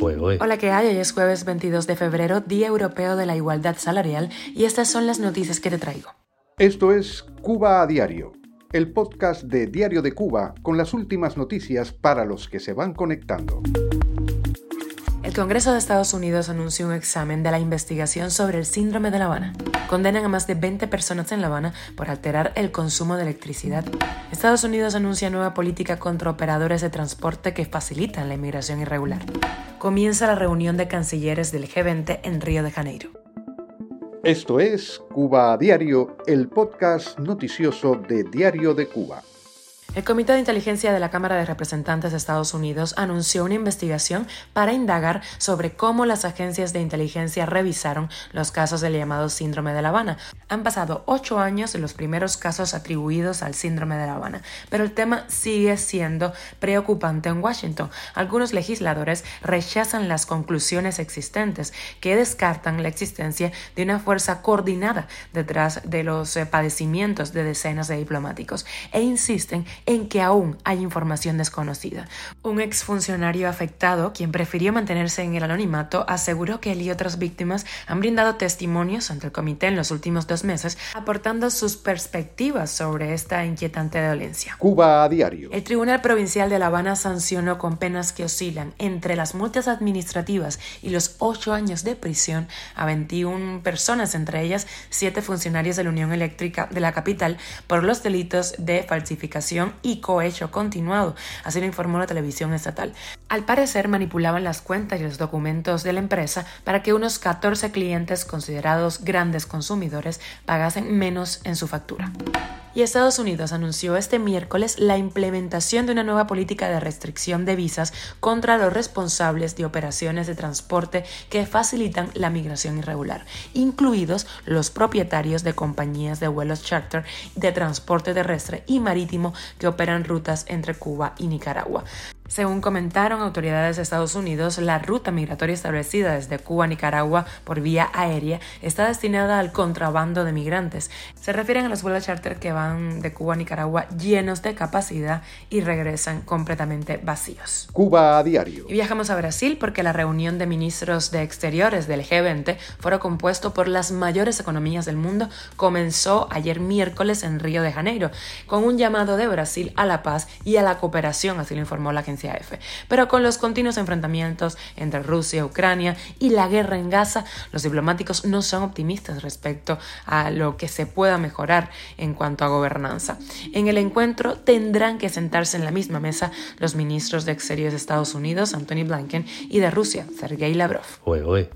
Hola, ¿qué hay? Hoy es jueves 22 de febrero, Día Europeo de la Igualdad Salarial, y estas son las noticias que te traigo. Esto es Cuba a Diario, el podcast de Diario de Cuba con las últimas noticias para los que se van conectando. El Congreso de Estados Unidos anunció un examen de la investigación sobre el síndrome de La Habana. Condenan a más de 20 personas en La Habana por alterar el consumo de electricidad. Estados Unidos anuncia nueva política contra operadores de transporte que facilitan la inmigración irregular. Comienza la reunión de cancilleres del G20 en Río de Janeiro. Esto es Cuba a Diario, el podcast noticioso de Diario de Cuba. El Comité de Inteligencia de la Cámara de Representantes de Estados Unidos anunció una investigación para indagar sobre cómo las agencias de inteligencia revisaron los casos del llamado síndrome de La Habana. Han pasado ocho años de los primeros casos atribuidos al síndrome de La Habana, pero el tema sigue siendo preocupante en Washington. Algunos legisladores rechazan las conclusiones existentes que descartan la existencia de una fuerza coordinada detrás de los eh, padecimientos de decenas de diplomáticos e insisten en que aún hay información desconocida. Un exfuncionario afectado, quien prefirió mantenerse en el anonimato, aseguró que él y otras víctimas han brindado testimonios ante el comité en los últimos dos meses, aportando sus perspectivas sobre esta inquietante dolencia. Cuba a diario. El Tribunal Provincial de La Habana sancionó con penas que oscilan entre las multas administrativas y los ocho años de prisión a 21 personas, entre ellas siete funcionarios de la Unión Eléctrica de la capital, por los delitos de falsificación y cohecho continuado, así lo informó la televisión estatal. Al parecer manipulaban las cuentas y los documentos de la empresa para que unos 14 clientes considerados grandes consumidores pagasen menos en su factura y Estados Unidos anunció este miércoles la implementación de una nueva política de restricción de visas contra los responsables de operaciones de transporte que facilitan la migración irregular, incluidos los propietarios de compañías de vuelos charter de transporte terrestre y marítimo que operan rutas entre Cuba y Nicaragua. Según comentaron autoridades de Estados Unidos, la ruta migratoria establecida desde Cuba a Nicaragua por vía aérea está destinada al contrabando de migrantes. Se refieren a los vuelos charter que van de Cuba a Nicaragua llenos de capacidad y regresan completamente vacíos. Cuba a diario. Y viajamos a Brasil porque la reunión de ministros de Exteriores del G20, foro compuesto por las mayores economías del mundo, comenzó ayer miércoles en Río de Janeiro, con un llamado de Brasil a la paz y a la cooperación, así lo informó la agencia pero con los continuos enfrentamientos entre Rusia y Ucrania y la guerra en Gaza, los diplomáticos no son optimistas respecto a lo que se pueda mejorar en cuanto a gobernanza. En el encuentro tendrán que sentarse en la misma mesa los ministros de Exteriores de Estados Unidos, Anthony Blinken, y de Rusia, Sergei Lavrov.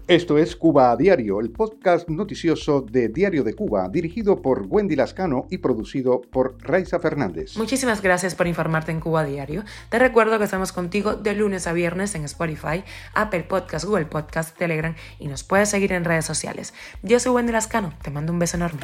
Esto es Cuba a Diario, el podcast noticioso de Diario de Cuba, dirigido por Wendy Lascano y producido por Raiza Fernández. Muchísimas gracias por informarte en Cuba a Diario. Te recuerdo que estamos contigo de lunes a viernes en Spotify, Apple Podcast, Google Podcast, Telegram y nos puedes seguir en redes sociales. Yo soy Wendy Lascano, te mando un beso enorme.